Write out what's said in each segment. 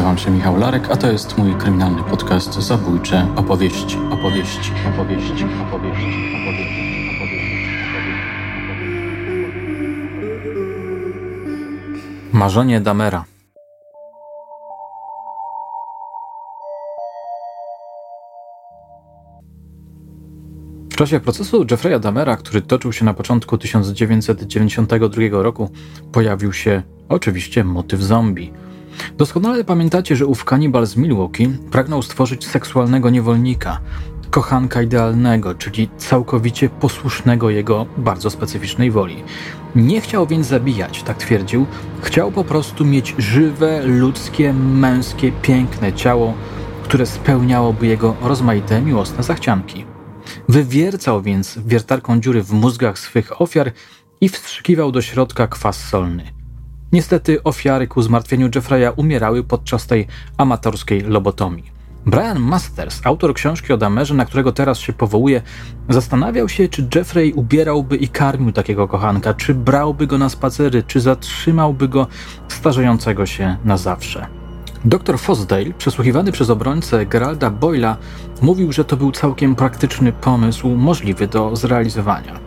nazywam się Michał Larek, a to jest mój kryminalny podcast Zabójcze opowieści, opowieści, opowieści, opowieści, opowieści, Marzenie Damera. W czasie procesu Jeffrey'a Damera, który toczył się na początku 1992 roku, pojawił się oczywiście motyw zombie – Doskonale pamiętacie, że ów kanibal z Milwaukee pragnął stworzyć seksualnego niewolnika, kochanka idealnego, czyli całkowicie posłusznego jego bardzo specyficznej woli. Nie chciał więc zabijać, tak twierdził, chciał po prostu mieć żywe, ludzkie, męskie, piękne ciało, które spełniałoby jego rozmaite miłosne zachcianki. Wywiercał więc wiertarką dziury w mózgach swych ofiar i wstrzykiwał do środka kwas solny. Niestety ofiary ku zmartwieniu Jeffreya umierały podczas tej amatorskiej lobotomii. Brian Masters, autor książki o Damerze, na którego teraz się powołuje, zastanawiał się, czy Jeffrey ubierałby i karmił takiego kochanka, czy brałby go na spacery, czy zatrzymałby go starzejącego się na zawsze. Dr Fosdale, przesłuchiwany przez obrońcę Geralda Boyla, mówił, że to był całkiem praktyczny pomysł możliwy do zrealizowania.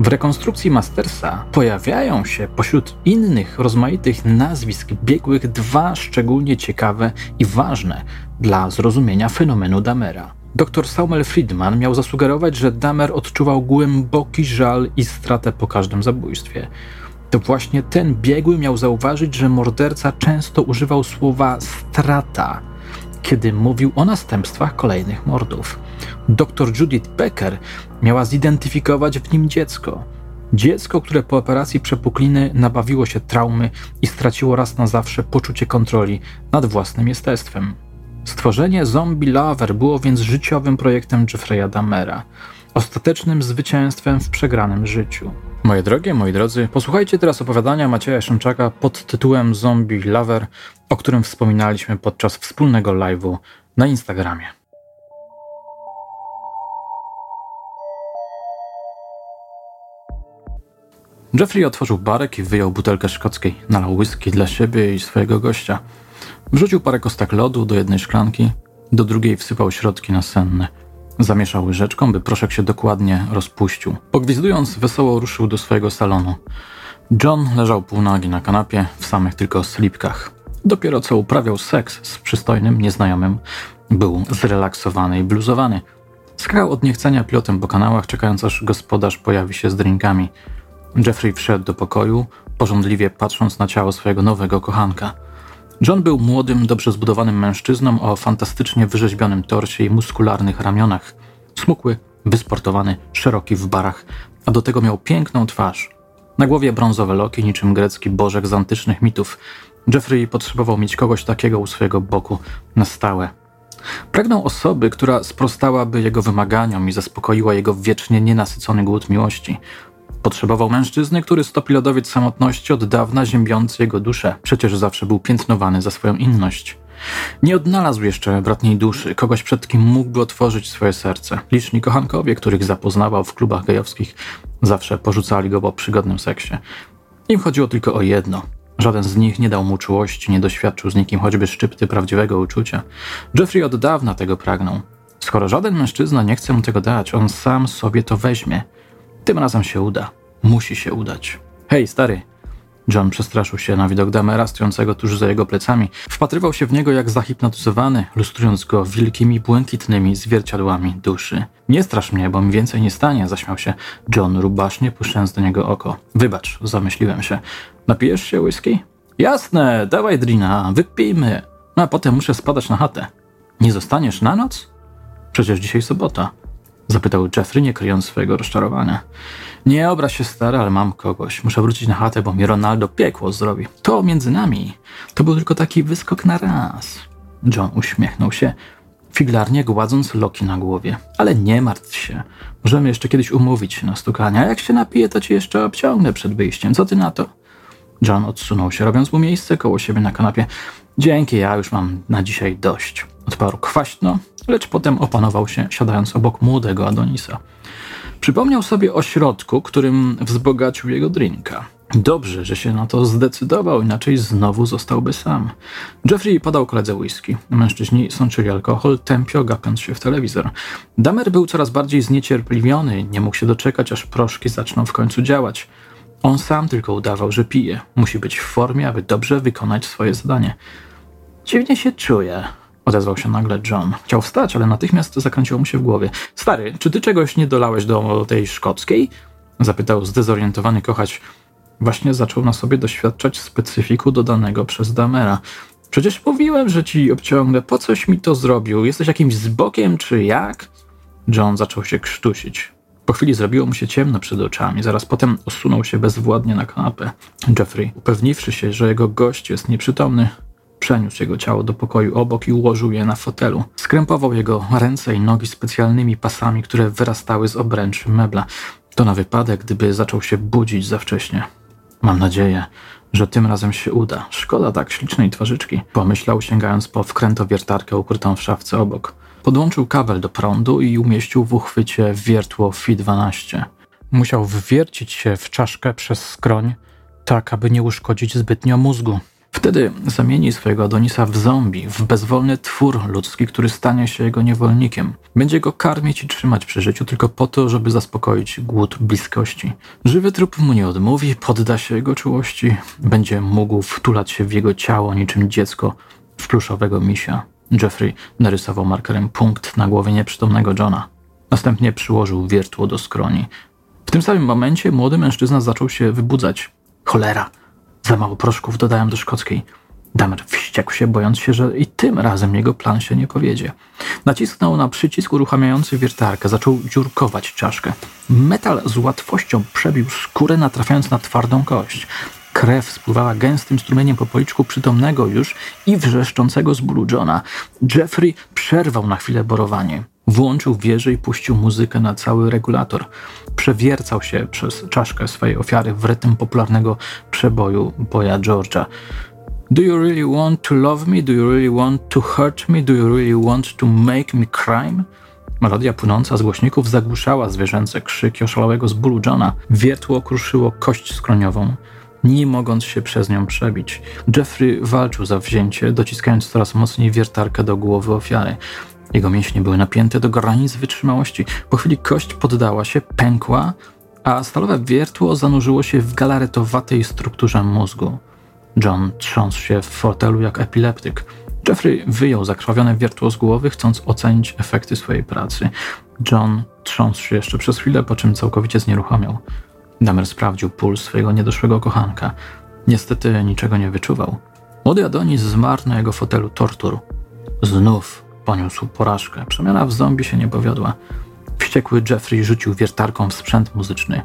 W rekonstrukcji Mastersa pojawiają się pośród innych rozmaitych nazwisk biegłych dwa szczególnie ciekawe i ważne dla zrozumienia fenomenu Damera. Dr Samuel Friedman miał zasugerować, że Damer odczuwał głęboki żal i stratę po każdym zabójstwie to właśnie ten biegły miał zauważyć, że morderca często używał słowa strata, kiedy mówił o następstwach kolejnych mordów. Dr Judith Becker miała zidentyfikować w nim dziecko. Dziecko, które po operacji przepukliny nabawiło się traumy i straciło raz na zawsze poczucie kontroli nad własnym jestestwem. Stworzenie Zombie Lover było więc życiowym projektem Jeffrey'a Damera, ostatecznym zwycięstwem w przegranym życiu. Moje drogie, moi drodzy, posłuchajcie teraz opowiadania Macieja Szymczaka pod tytułem Zombie Lover, o którym wspominaliśmy podczas wspólnego live'u na Instagramie. Jeffrey otworzył barek i wyjął butelkę szkockiej, nalał whisky dla siebie i swojego gościa. Wrzucił parę kostek lodu do jednej szklanki, do drugiej wsypał środki nasenne – Zamieszał łyżeczką, by proszek się dokładnie rozpuścił. Pogwizdując, wesoło ruszył do swojego salonu. John leżał półnagi na kanapie, w samych tylko slipkach. Dopiero co uprawiał seks z przystojnym nieznajomym, był zrelaksowany i bluzowany. Skakał od niechcenia pilotem po kanałach, czekając aż gospodarz pojawi się z drinkami. Jeffrey wszedł do pokoju, porządliwie patrząc na ciało swojego nowego kochanka – John był młodym, dobrze zbudowanym mężczyzną o fantastycznie wyrzeźbionym torsie i muskularnych ramionach. Smukły, wysportowany, szeroki w barach, a do tego miał piękną twarz. Na głowie brązowe loki, niczym grecki bożek z antycznych mitów. Jeffrey potrzebował mieć kogoś takiego u swojego boku na stałe. Pragnął osoby, która sprostałaby jego wymaganiom i zaspokoiła jego wiecznie nienasycony głód miłości. Potrzebował mężczyzny, który stopi lodowiec samotności od dawna ziębiący jego duszę. Przecież zawsze był piętnowany za swoją inność. Nie odnalazł jeszcze bratniej duszy, kogoś przed kim mógłby otworzyć swoje serce. Liczni kochankowie, których zapoznawał w klubach gejowskich, zawsze porzucali go po przygodnym seksie. Im chodziło tylko o jedno. Żaden z nich nie dał mu czułości, nie doświadczył z nikim choćby szczypty prawdziwego uczucia. Jeffrey od dawna tego pragnął. Skoro żaden mężczyzna nie chce mu tego dać, on sam sobie to weźmie – tym razem się uda. Musi się udać. Hej, stary! John przestraszył się na widok Damera stojącego tuż za jego plecami. Wpatrywał się w niego jak zahipnotyzowany, lustrując go wielkimi, błękitnymi zwierciadłami duszy. Nie strasz mnie, bo mi więcej nie stanie, zaśmiał się John rubasznie, puszczając do niego oko. Wybacz, zamyśliłem się. Napijesz się whisky? Jasne, dawaj drina, wypijmy. No a potem muszę spadać na chatę. Nie zostaniesz na noc? Przecież dzisiaj sobota. Zapytał Jeffrey, nie kryjąc swojego rozczarowania. Nie obraź się stary, ale mam kogoś. Muszę wrócić na chatę, bo mi Ronaldo piekło zrobi. To między nami. To był tylko taki wyskok na raz. John uśmiechnął się, figlarnie gładząc Loki na głowie. Ale nie martw się. Możemy jeszcze kiedyś umówić się na stukania. Jak się napiję, to ci jeszcze obciągnę przed wyjściem. Co ty na to? John odsunął się, robiąc mu miejsce koło siebie na kanapie. Dzięki, ja już mam na dzisiaj dość. Odparł kwaśno, lecz potem opanował się, siadając obok młodego Adonisa. Przypomniał sobie o środku, którym wzbogacił jego drinka. Dobrze, że się na to zdecydował, inaczej znowu zostałby sam. Jeffrey podał koledze whisky. Mężczyźni sączyli alkohol, tępio gapiąc się w telewizor. Damer był coraz bardziej zniecierpliwiony, nie mógł się doczekać, aż proszki zaczną w końcu działać. On sam tylko udawał, że pije. Musi być w formie, aby dobrze wykonać swoje zadanie. Dziwnie się czuję, odezwał się nagle John. Chciał wstać, ale natychmiast zakręciło mu się w głowie. Stary, czy ty czegoś nie dolałeś do tej szkockiej? Zapytał zdezorientowany kochać. Właśnie zaczął na sobie doświadczać specyfiku dodanego przez Damera. Przecież mówiłem, że ci obciągnę. Po coś mi to zrobił? Jesteś jakimś zbokiem, czy jak? John zaczął się krztusić. Po chwili zrobiło mu się ciemno przed oczami, zaraz potem osunął się bezwładnie na kanapę. Jeffrey, upewniwszy się, że jego gość jest nieprzytomny, przeniósł jego ciało do pokoju obok i ułożył je na fotelu. Skrępował jego ręce i nogi specjalnymi pasami, które wyrastały z obręczy mebla. To na wypadek, gdyby zaczął się budzić za wcześnie. Mam nadzieję, że tym razem się uda. Szkoda tak ślicznej twarzyczki, pomyślał, sięgając po wkrętowiertarkę ukrytą w szafce obok. Podłączył kabel do prądu i umieścił w uchwycie wiertło FI-12. Musiał wwiercić się w czaszkę przez skroń, tak aby nie uszkodzić zbytnio mózgu. Wtedy zamieni swojego Adonisa w zombie, w bezwolny twór ludzki, który stanie się jego niewolnikiem. Będzie go karmić i trzymać przy życiu tylko po to, żeby zaspokoić głód bliskości. Żywy trup mu nie odmówi, podda się jego czułości, będzie mógł wtulać się w jego ciało niczym dziecko w pluszowego misia. Jeffrey narysował markerem punkt na głowie nieprzytomnego Johna. Następnie przyłożył wiertło do skroni. W tym samym momencie młody mężczyzna zaczął się wybudzać. Cholera! Za mało proszków dodałem do szkockiej. Damer wściekł się, bojąc się, że i tym razem jego plan się nie powiedzie. Nacisnął na przycisk uruchamiający wiertarkę, zaczął dziurkować czaszkę. Metal z łatwością przebił skórę, natrafiając na twardą kość. Krew spływała gęstym strumieniem po policzku przytomnego już i wrzeszczącego z bólu Johna. Jeffrey przerwał na chwilę borowanie. Włączył wieżę i puścił muzykę na cały regulator. Przewiercał się przez czaszkę swojej ofiary w rytm popularnego przeboju Boya George'a. Do you really want to love me? Do you really want to hurt me? Do you really want to make me crime? Melodia płynąca z głośników zagłuszała zwierzęce krzyki oszalałego z bólu Johna. Wiertło kruszyło kość skroniową, nie mogąc się przez nią przebić. Jeffrey walczył za wzięcie, dociskając coraz mocniej wiertarkę do głowy ofiary. Jego mięśnie były napięte do granic wytrzymałości. Po chwili kość poddała się, pękła, a stalowe wiertło zanurzyło się w galaretowatej strukturze mózgu. John trząsł się w fotelu jak epileptyk. Jeffrey wyjął zakrwawione wiertło z głowy, chcąc ocenić efekty swojej pracy. John trząsł się jeszcze przez chwilę, po czym całkowicie znieruchomiał. Damer sprawdził puls swojego niedoszłego kochanka. Niestety niczego nie wyczuwał. Młody Adonis zmarł na jego fotelu tortur. Znów poniósł porażkę. Przemiana w zombie się nie powiodła. Wściekły Jeffrey rzucił wiertarką w sprzęt muzyczny.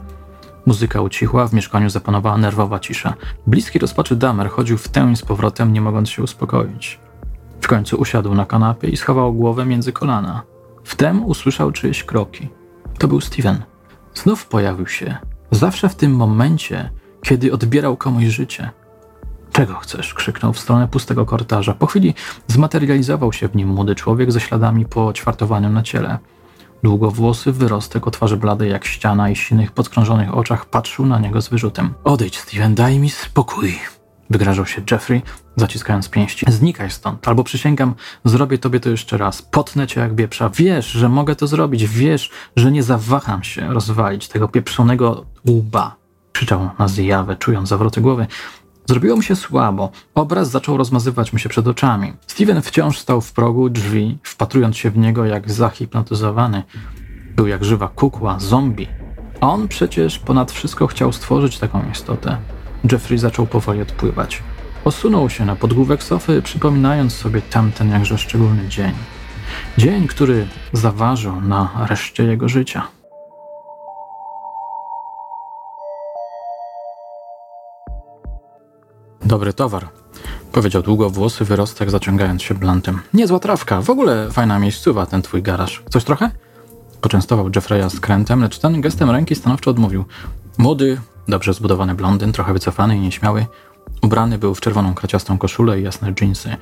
Muzyka ucichła, w mieszkaniu zapanowała nerwowa cisza. Bliski rozpaczy Damer chodził w tę i z powrotem, nie mogąc się uspokoić. W końcu usiadł na kanapie i schował głowę między kolana. Wtem usłyszał czyjeś kroki. To był Steven. Znów pojawił się. Zawsze w tym momencie, kiedy odbierał komuś życie. Czego chcesz? krzyknął w stronę pustego korytarza. Po chwili zmaterializował się w nim młody człowiek ze śladami po ćwartowaniu na ciele. Długowłosy wyrostek o twarzy bladej jak ściana i silnych, podkrążonych oczach patrzył na niego z wyrzutem. Odejdź, Steven, daj mi spokój. Wygrażał się Jeffrey, zaciskając pięści. Znikaj stąd, albo przysięgam, zrobię tobie to jeszcze raz. Potnę cię jak wieprza. Wiesz, że mogę to zrobić. Wiesz, że nie zawaham się rozwalić tego pieprzonego łba. Krzyczał na zjawę, czując zawroty głowy. Zrobiło mi się słabo. Obraz zaczął rozmazywać mi się przed oczami. Steven wciąż stał w progu drzwi, wpatrując się w niego jak zahipnotyzowany. Był jak żywa kukła, zombie. On przecież ponad wszystko chciał stworzyć taką istotę. Jeffrey zaczął powoli odpływać. Osunął się na podgłówek sofy, przypominając sobie tamten jakże szczególny dzień. Dzień, który zaważył na reszcie jego życia. Dobry towar, powiedział długowłosy wyrostek, zaciągając się blantem. Niezła trawka, w ogóle fajna miejscowa ten twój garaż. Coś trochę? Poczęstował Jeffreya skrętem, lecz ten gestem ręki stanowczo odmówił. Młody, dobrze zbudowany blondyn, trochę wycofany i nieśmiały, ubrany był w czerwoną kraciastą koszulę i jasne dżinsy.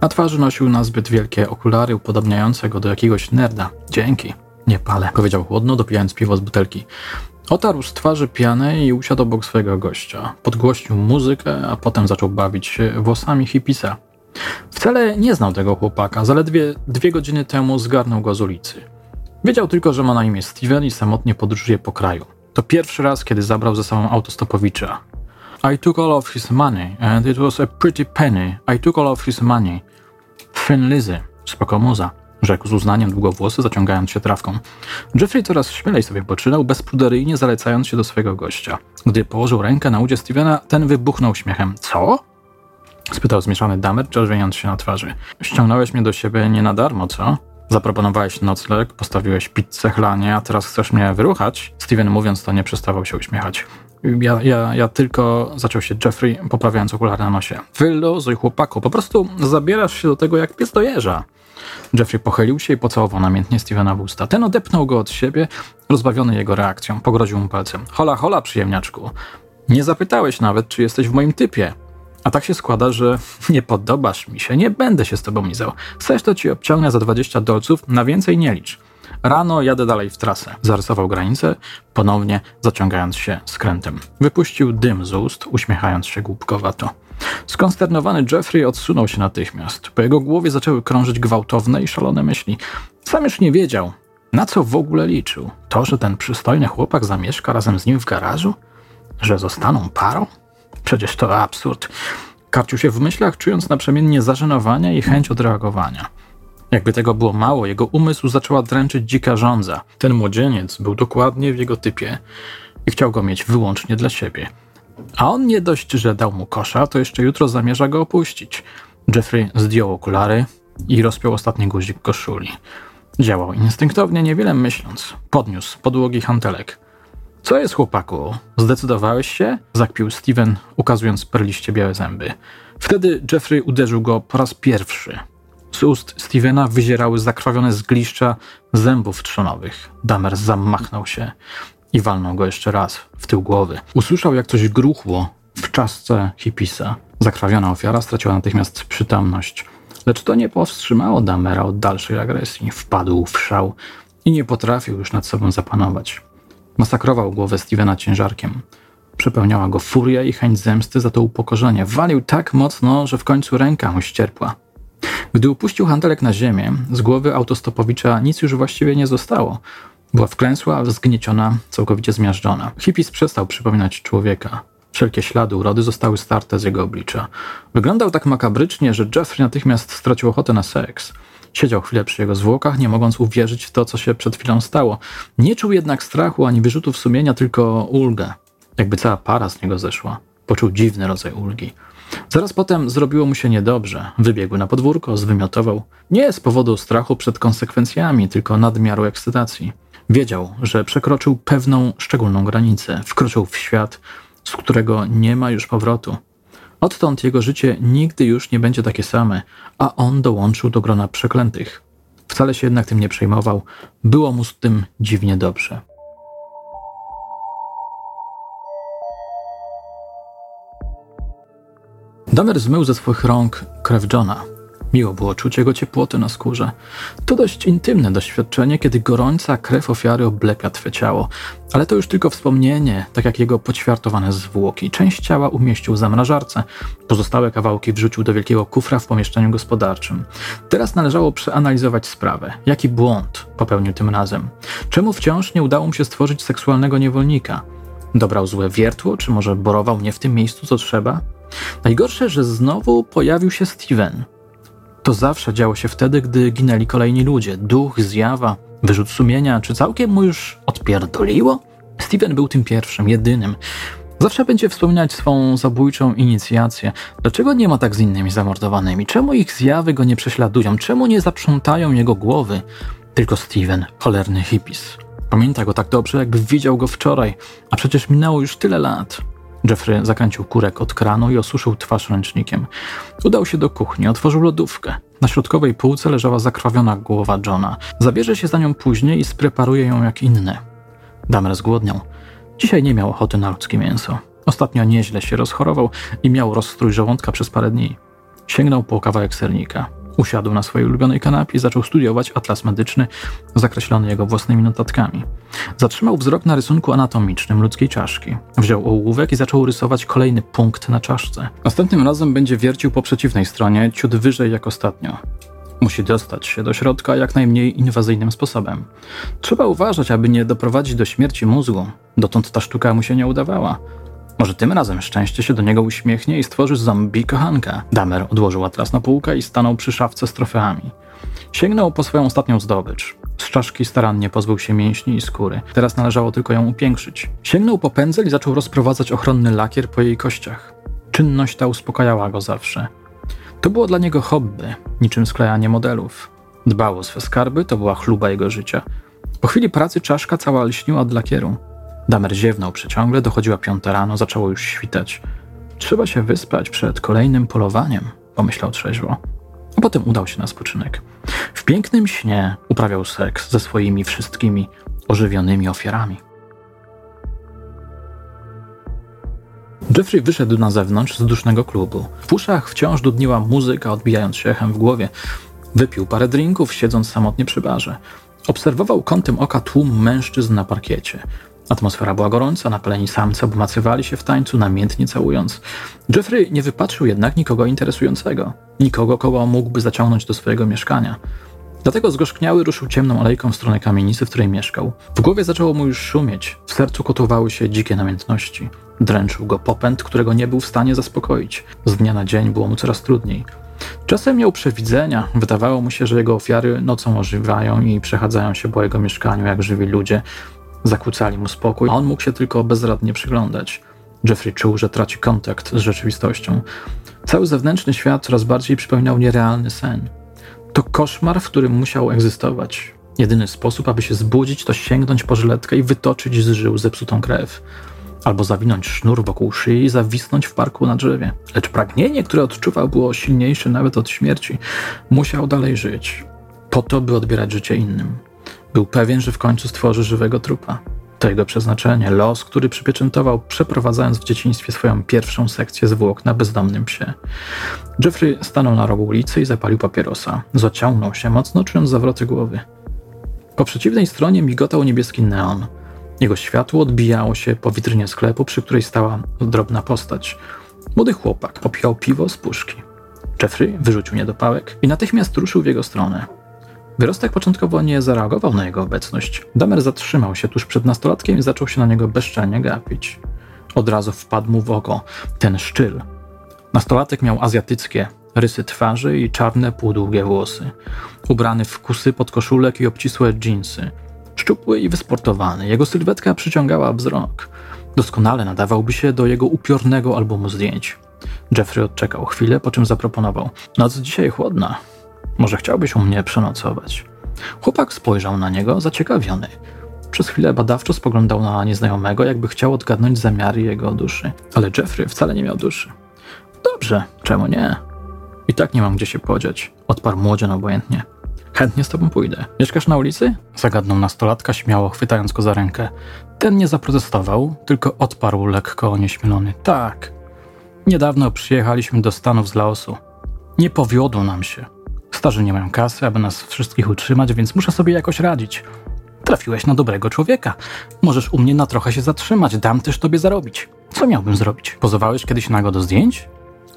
Na twarzy nosił nazbyt wielkie okulary upodobniające go do jakiegoś nerda. Dzięki. Nie palę, powiedział chłodno, dopijając piwo z butelki. Otarł z twarzy pianę i usiadł obok swojego gościa. Podgłośnił muzykę, a potem zaczął bawić się włosami hipisa. Wcale nie znał tego chłopaka, zaledwie dwie godziny temu zgarnął go z ulicy. Wiedział tylko, że ma na imię Steven i samotnie podróżuje po kraju. To pierwszy raz, kiedy zabrał ze sobą autostopowicza. I took all of his money, and it was a pretty penny. I took all of his money. Thin Lizzy, spoko muza, rzekł z uznaniem długowłosy, zaciągając się trawką. Jeffrey coraz śmielej sobie poczynał, bezpruderyjnie zalecając się do swojego gościa. Gdy położył rękę na udzie Stevena, ten wybuchnął śmiechem. Co? spytał zmieszany damer, czerwieniąc się na twarzy. Ściągnąłeś mnie do siebie nie na darmo, co? Zaproponowałeś nocleg, postawiłeś pizzę chlanie, a teraz chcesz mnie wyruchać? Steven mówiąc to nie przestawał się uśmiechać. Ja, ja, ja tylko, zaczął się Jeffrey, poprawiając okulary na nosie. Wyluzuj chłopaku, po prostu zabierasz się do tego jak pies do jeża. Jeffrey pochylił się i pocałował namiętnie Stevena w usta. Ten odepnął go od siebie, rozbawiony jego reakcją. Pogroził mu palcem. Hola, hola, przyjemniaczku. Nie zapytałeś nawet, czy jesteś w moim typie. A tak się składa, że nie podobasz mi się, nie będę się z tobą lizał. Chcesz, to ci obciągnę za 20 dolców, na więcej nie licz. Rano jadę dalej w trasę. Zarysował granicę, ponownie zaciągając się skrętem. Wypuścił dym z ust, uśmiechając się głupkowato. Skonsternowany Jeffrey odsunął się natychmiast. Po jego głowie zaczęły krążyć gwałtowne i szalone myśli. Sam już nie wiedział, na co w ogóle liczył. To, że ten przystojny chłopak zamieszka razem z nim w garażu? Że zostaną parą? Przecież to absurd. Karcił się w myślach, czując naprzemiennie zażenowania i chęć odreagowania. Jakby tego było mało, jego umysł zaczęła dręczyć dzika żądza. Ten młodzieniec był dokładnie w jego typie i chciał go mieć wyłącznie dla siebie. A on nie dość, że dał mu kosza, to jeszcze jutro zamierza go opuścić. Jeffrey zdjął okulary i rozpiął ostatni guzik koszuli. Działał instynktownie, niewiele myśląc. Podniósł podłogi hantelek. Co jest, chłopaku? Zdecydowałeś się? Zakpił Steven, ukazując perliście białe zęby. Wtedy Jeffrey uderzył go po raz pierwszy. Z ust Stevena wyzierały zakrwawione zgliszcza zębów trzonowych. Damer zamachnął się i walnął go jeszcze raz w tył głowy. Usłyszał, jak coś gruchło w czaszce hipisa. Zakrwawiona ofiara straciła natychmiast przytomność. Lecz to nie powstrzymało Damera od dalszej agresji. Wpadł w szał i nie potrafił już nad sobą zapanować. Masakrował głowę Stevena ciężarkiem. Przepełniała go furia i chęć zemsty za to upokorzenie. Walił tak mocno, że w końcu ręka mu ścierpła. Gdy upuścił handelek na ziemię, z głowy autostopowicza nic już właściwie nie zostało. Była wklęsła, zgnieciona, całkowicie zmiażdżona. Hipis przestał przypominać człowieka. Wszelkie ślady urody zostały starte z jego oblicza. Wyglądał tak makabrycznie, że Jeffrey natychmiast stracił ochotę na seks. Siedział chwilę przy jego zwłokach, nie mogąc uwierzyć w to, co się przed chwilą stało. Nie czuł jednak strachu ani wyrzutów sumienia, tylko ulgę. Jakby cała para z niego zeszła. Poczuł dziwny rodzaj ulgi. Zaraz potem zrobiło mu się niedobrze. Wybiegł na podwórko, zwymiotował. Nie z powodu strachu przed konsekwencjami, tylko nadmiaru ekscytacji. Wiedział, że przekroczył pewną szczególną granicę, wkroczył w świat, z którego nie ma już powrotu. Odtąd jego życie nigdy już nie będzie takie same, a on dołączył do grona przeklętych. Wcale się jednak tym nie przejmował, było mu z tym dziwnie dobrze. Damer zmył ze swoich rąk krew Johna, Miło było czuć jego ciepłotę na skórze. To dość intymne doświadczenie, kiedy gorąca krew ofiary oblepia twe ciało. Ale to już tylko wspomnienie, tak jak jego poćwiartowane zwłoki. Część ciała umieścił w zamrażarce, pozostałe kawałki wrzucił do wielkiego kufra w pomieszczeniu gospodarczym. Teraz należało przeanalizować sprawę. Jaki błąd popełnił tym razem? Czemu wciąż nie udało mu się stworzyć seksualnego niewolnika? Dobrał złe wiertło, czy może borował nie w tym miejscu, co trzeba? Najgorsze, że znowu pojawił się Steven. To zawsze działo się wtedy, gdy ginęli kolejni ludzie. Duch, zjawa, wyrzut sumienia, czy całkiem mu już odpierdoliło? Steven był tym pierwszym, jedynym. Zawsze będzie wspominać swą zabójczą inicjację. Dlaczego nie ma tak z innymi zamordowanymi? Czemu ich zjawy go nie prześladują? Czemu nie zaprzątają jego głowy? Tylko Steven, cholerny hipis. Pamięta go tak dobrze, jakby widział go wczoraj, a przecież minęło już tyle lat. Jeffrey zakręcił kurek od kranu i osuszył twarz ręcznikiem. Udał się do kuchni, otworzył lodówkę. Na środkowej półce leżała zakrwawiona głowa Johna. Zabierze się za nią później i spreparuje ją jak inne. Damer zgłodniał. Dzisiaj nie miał ochoty na ludzkie mięso. Ostatnio nieźle się rozchorował i miał rozstrój żołądka przez parę dni. Sięgnął po kawałek sernika. Usiadł na swojej ulubionej kanapie i zaczął studiować atlas medyczny, zakreślony jego własnymi notatkami. Zatrzymał wzrok na rysunku anatomicznym ludzkiej czaszki. Wziął ołówek i zaczął rysować kolejny punkt na czaszce. Następnym razem będzie wiercił po przeciwnej stronie, ciut wyżej jak ostatnio. Musi dostać się do środka jak najmniej inwazyjnym sposobem. Trzeba uważać, aby nie doprowadzić do śmierci mózgu. Dotąd ta sztuka mu się nie udawała. Może tym razem szczęście się do niego uśmiechnie i stworzy zombie kochanka. Damer odłożył atlas na półkę i stanął przy szafce z trofeami. Sięgnął po swoją ostatnią zdobycz. Z czaszki starannie pozbył się mięśni i skóry. Teraz należało tylko ją upiększyć. Sięgnął po pędzel i zaczął rozprowadzać ochronny lakier po jej kościach. Czynność ta uspokajała go zawsze. To było dla niego hobby, niczym sklejanie modelów. Dbał o swe skarby, to była chluba jego życia. Po chwili pracy czaszka cała lśniła od lakieru. Damer ziewnął przeciągle, dochodziła piąta rano, zaczęło już świtać. Trzeba się wyspać przed kolejnym polowaniem, pomyślał trzeźwo. A potem udał się na spoczynek. W pięknym śnie uprawiał seks ze swoimi wszystkimi ożywionymi ofiarami. Jeffrey wyszedł na zewnątrz z dusznego klubu. W uszach wciąż dudniła muzyka, odbijając się echem w głowie. Wypił parę drinków, siedząc samotnie przy barze. Obserwował kątem oka tłum mężczyzn na parkiecie. Atmosfera była gorąca, napaleni samce obmacywali się w tańcu, namiętnie całując. Jeffrey nie wypatrzył jednak nikogo interesującego, nikogo, kogo mógłby zaciągnąć do swojego mieszkania. Dlatego zgorzkniały ruszył ciemną alejką w stronę kamienicy, w której mieszkał. W głowie zaczęło mu już szumieć, w sercu kotowały się dzikie namiętności. Dręczył go popęd, którego nie był w stanie zaspokoić. Z dnia na dzień było mu coraz trudniej. Czasem miał przewidzenia. Wydawało mu się, że jego ofiary nocą ożywają i przechadzają się po jego mieszkaniu jak żywi ludzie. Zakłócali mu spokój, a on mógł się tylko bezradnie przyglądać. Jeffrey czuł, że traci kontakt z rzeczywistością. Cały zewnętrzny świat coraz bardziej przypominał nierealny sen. To koszmar, w którym musiał egzystować. Jedyny sposób, aby się zbudzić, to sięgnąć po żyletkę i wytoczyć z żył zepsutą krew. Albo zawinąć sznur wokół szyi i zawisnąć w parku na drzewie. Lecz pragnienie, które odczuwał, było silniejsze nawet od śmierci. Musiał dalej żyć. Po to, by odbierać życie innym. Był pewien, że w końcu stworzy żywego trupa. To jego przeznaczenie, los, który przypieczętował, przeprowadzając w dzieciństwie swoją pierwszą sekcję zwłok na bezdomnym psie. Jeffrey stanął na rogu ulicy i zapalił papierosa. Zaciągnął się, mocno czując zawroty głowy. Po przeciwnej stronie migotał niebieski neon. Jego światło odbijało się po witrynie sklepu, przy której stała drobna postać. Młody chłopak opijał piwo z puszki. Jeffrey wyrzucił niedopałek i natychmiast ruszył w jego stronę. Wyrostek początkowo nie zareagował na jego obecność. Damer zatrzymał się tuż przed nastolatkiem i zaczął się na niego bezczelnie gapić. Od razu wpadł mu w oko ten szczyl. Nastolatek miał azjatyckie rysy twarzy i czarne, półdługie włosy. Ubrany w kusy podkoszulek i obcisłe dżinsy. Szczupły i wysportowany, jego sylwetka przyciągała wzrok. Doskonale nadawałby się do jego upiornego albumu zdjęć. Jeffrey odczekał chwilę, po czym zaproponował: Noc dzisiaj chłodna. Może chciałbyś u mnie przenocować? Chłopak spojrzał na niego, zaciekawiony. Przez chwilę badawczo spoglądał na nieznajomego, jakby chciał odgadnąć zamiary jego duszy. Ale Jeffrey wcale nie miał duszy. Dobrze, czemu nie? I tak nie mam gdzie się podziać, odparł młodzian obojętnie. Chętnie z tobą pójdę. Mieszkasz na ulicy? Zagadnął nastolatka, śmiało chwytając go za rękę. Ten nie zaprotestował, tylko odparł lekko onieśmielony. Tak. Niedawno przyjechaliśmy do Stanów z Laosu. Nie powiodło nam się. Starzy nie mają kasy, aby nas wszystkich utrzymać, więc muszę sobie jakoś radzić. Trafiłeś na dobrego człowieka. Możesz u mnie na trochę się zatrzymać, dam też tobie zarobić. Co miałbym zrobić? Pozowałeś kiedyś nago do zdjęć?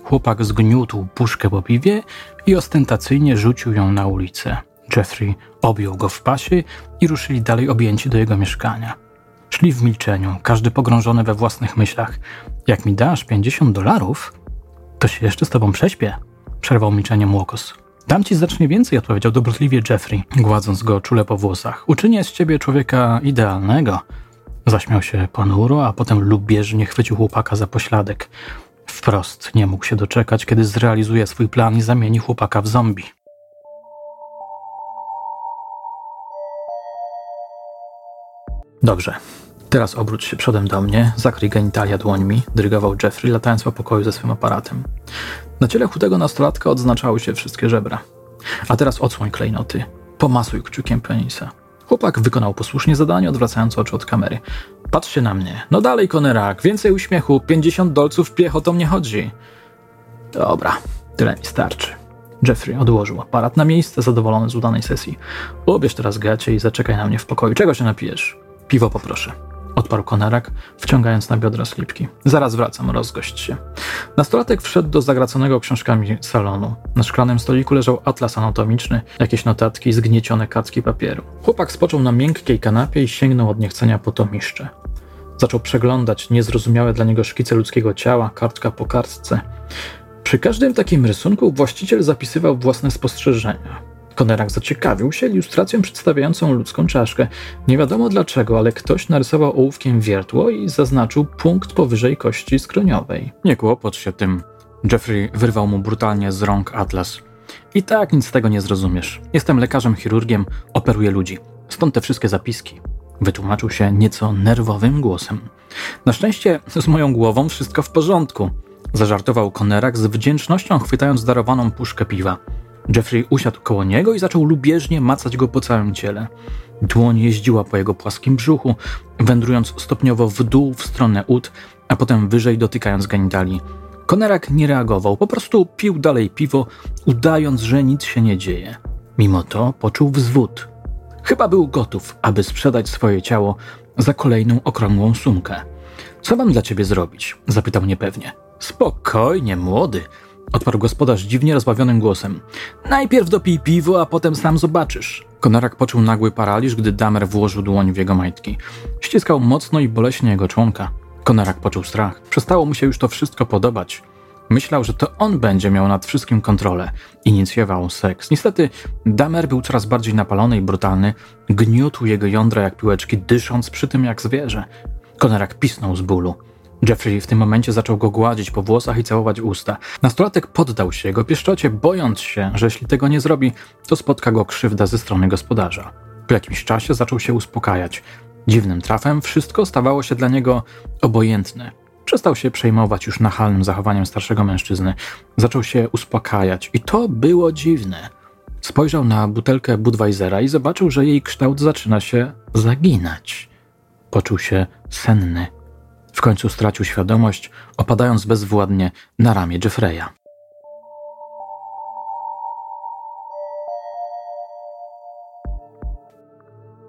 Chłopak zgniótł puszkę po piwie i ostentacyjnie rzucił ją na ulicę. Jeffrey objął go w pasie i ruszyli dalej objęci do jego mieszkania. Szli w milczeniu, każdy pogrążony we własnych myślach. Jak mi dasz 50 dolarów, to się jeszcze z tobą prześpię, przerwał milczenie Łokos. Dam ci znacznie więcej, odpowiedział dobrotliwie Jeffrey, gładząc go czule po włosach. Uczynię z ciebie człowieka idealnego. Zaśmiał się ponuro, a potem lubieżnie chwycił chłopaka za pośladek. Wprost nie mógł się doczekać, kiedy zrealizuje swój plan i zamieni chłopaka w zombie. Dobrze. Teraz obróć się przodem do mnie, zakryj genitalia dłońmi, dyrygował Jeffrey, latając po pokoju ze swym aparatem. Na ciele chudego nastolatka odznaczały się wszystkie żebra. A teraz odsłoń klejnoty. Pomasuj kciukiem penisa. Chłopak wykonał posłusznie zadanie, odwracając oczy od kamery. Patrzcie na mnie. No dalej, konerak, więcej uśmiechu. 50 dolców piechotą nie chodzi. Dobra, tyle mi starczy. Jeffrey odłożył aparat na miejsce, zadowolony z udanej sesji. Ubierz teraz gacie i zaczekaj na mnie w pokoju. Czego się napijesz? Piwo poproszę. Odparł konarak, wciągając na biodra slipki. Zaraz wracam, rozgość się. Nastolatek wszedł do zagraconego książkami salonu. Na szklanym stoliku leżał atlas anatomiczny, jakieś notatki i zgniecione kartki papieru. Chłopak spoczął na miękkiej kanapie i sięgnął od niechcenia po to miszcze. Zaczął przeglądać niezrozumiałe dla niego szkice ludzkiego ciała, kartka po kartce. Przy każdym takim rysunku właściciel zapisywał własne spostrzeżenia. Konerak zaciekawił się ilustracją przedstawiającą ludzką czaszkę. Nie wiadomo dlaczego, ale ktoś narysował ołówkiem wiertło i zaznaczył punkt powyżej kości skroniowej. Nie kłopot się tym. Jeffrey wyrwał mu brutalnie z rąk atlas. I tak nic z tego nie zrozumiesz. Jestem lekarzem chirurgiem, operuję ludzi. Stąd te wszystkie zapiski. Wytłumaczył się nieco nerwowym głosem. Na szczęście z moją głową wszystko w porządku. Zażartował Konerak z wdzięcznością chwytając darowaną puszkę piwa. Jeffrey usiadł koło niego i zaczął lubieżnie macać go po całym ciele. Dłoń jeździła po jego płaskim brzuchu, wędrując stopniowo w dół w stronę ud, a potem wyżej dotykając genitali. Konerak nie reagował, po prostu pił dalej piwo, udając, że nic się nie dzieje. Mimo to poczuł wzwód. Chyba był gotów, aby sprzedać swoje ciało za kolejną okrągłą sumkę. Co mam dla ciebie zrobić? zapytał niepewnie. Spokojnie, młody, odparł gospodarz dziwnie rozbawionym głosem. Najpierw dopij piwo, a potem sam zobaczysz. Konarak poczuł nagły paraliż, gdy Damer włożył dłoń w jego majtki. Ściskał mocno i boleśnie jego członka. Konarak poczuł strach. Przestało mu się już to wszystko podobać. Myślał, że to on będzie miał nad wszystkim kontrolę. Inicjował seks. Niestety, Damer był coraz bardziej napalony i brutalny. Gniótł jego jądra jak piłeczki, dysząc przy tym jak zwierzę. Konarak pisnął z bólu. Jeffrey w tym momencie zaczął go gładzić po włosach i całować usta. Nastolatek poddał się jego pieszczocie, bojąc się, że jeśli tego nie zrobi, to spotka go krzywda ze strony gospodarza. Po jakimś czasie zaczął się uspokajać. Dziwnym trafem wszystko stawało się dla niego obojętne. Przestał się przejmować już nachalnym zachowaniem starszego mężczyzny. Zaczął się uspokajać i to było dziwne. Spojrzał na butelkę Budweisera i zobaczył, że jej kształt zaczyna się zaginać. Poczuł się senny. W końcu stracił świadomość, opadając bezwładnie na ramię Jeffreya.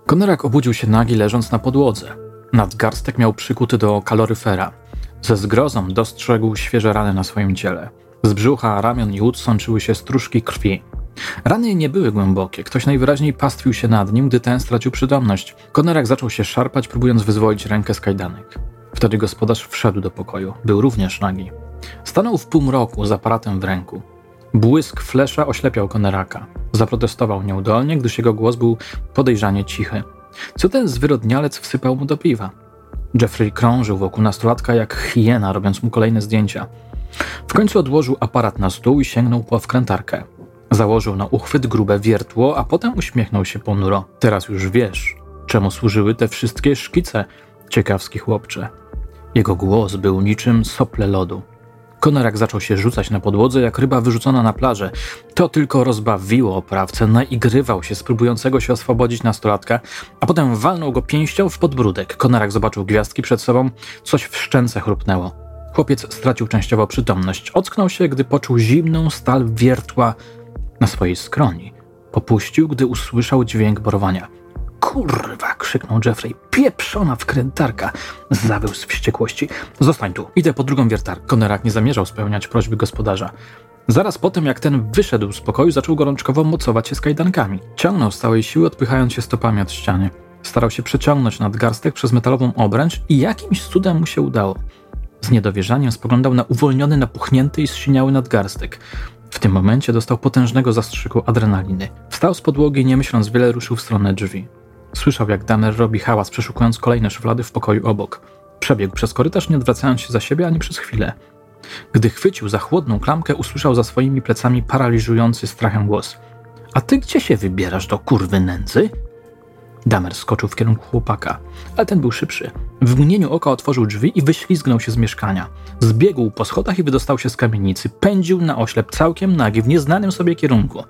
Konerak obudził się nagi, leżąc na podłodze. Nadgarstek miał przykuty do kaloryfera. Ze zgrozą dostrzegł świeże rany na swoim ciele. Z brzucha, ramion i łód sączyły się stróżki krwi. Rany nie były głębokie. Ktoś najwyraźniej pastwił się nad nim, gdy ten stracił przytomność. Konerak zaczął się szarpać, próbując wyzwolić rękę z kajdanek. Wtedy gospodarz wszedł do pokoju. Był również nagi. Stanął w półmroku z aparatem w ręku. Błysk flesza oślepiał Koneraka. Zaprotestował nieudolnie, gdyż jego głos był podejrzanie cichy. Co ten zwyrodnialec wsypał mu do piwa? Jeffrey krążył wokół nastolatka jak hiena, robiąc mu kolejne zdjęcia. W końcu odłożył aparat na stół i sięgnął po wkrętarkę. Założył na uchwyt grube wiertło, a potem uśmiechnął się ponuro. Teraz już wiesz, czemu służyły te wszystkie szkice, ciekawski chłopcze. Jego głos był niczym sople lodu. Konarak zaczął się rzucać na podłodze jak ryba wyrzucona na plażę. To tylko rozbawiło oprawcę, naigrywał się z próbującego się oswobodzić nastolatka, a potem walnął go pięścią w podbródek. Konarak zobaczył gwiazdki przed sobą, coś w szczęce chrupnęło. Chłopiec stracił częściowo przytomność. Ocknął się, gdy poczuł zimną stal wiertła na swojej skroni. Popuścił, gdy usłyszał dźwięk borowania. Kurwa! krzyknął Jeffrey. Pieprzona wkrętarka! Zawył z wściekłości. Zostań tu, idę po drugą wiertarkę. Konerak nie zamierzał spełniać prośby gospodarza. Zaraz po tym, jak ten wyszedł z pokoju, zaczął gorączkowo mocować się z kajdankami. Ciągnął z całej siły, odpychając się stopami od ściany. Starał się przeciągnąć nadgarstek przez metalową obręcz i jakimś cudem mu się udało. Z niedowierzaniem spoglądał na uwolniony, napuchnięty i zsiniały nadgarstek. W tym momencie dostał potężnego zastrzyku adrenaliny. Wstał z podłogi i nie myśląc wiele ruszył w stronę drzwi. Słyszał, jak Damer robi hałas, przeszukując kolejne szuflady w pokoju obok. Przebiegł przez korytarz, nie odwracając się za siebie ani przez chwilę. Gdy chwycił za chłodną klamkę, usłyszał za swoimi plecami paraliżujący strachem głos. A ty gdzie się wybierasz do kurwy nędzy? Damer skoczył w kierunku chłopaka, ale ten był szybszy. W mgnieniu oka otworzył drzwi i wyślizgnął się z mieszkania. Zbiegł po schodach i wydostał się z kamienicy. Pędził na oślep, całkiem nagi, w nieznanym sobie kierunku.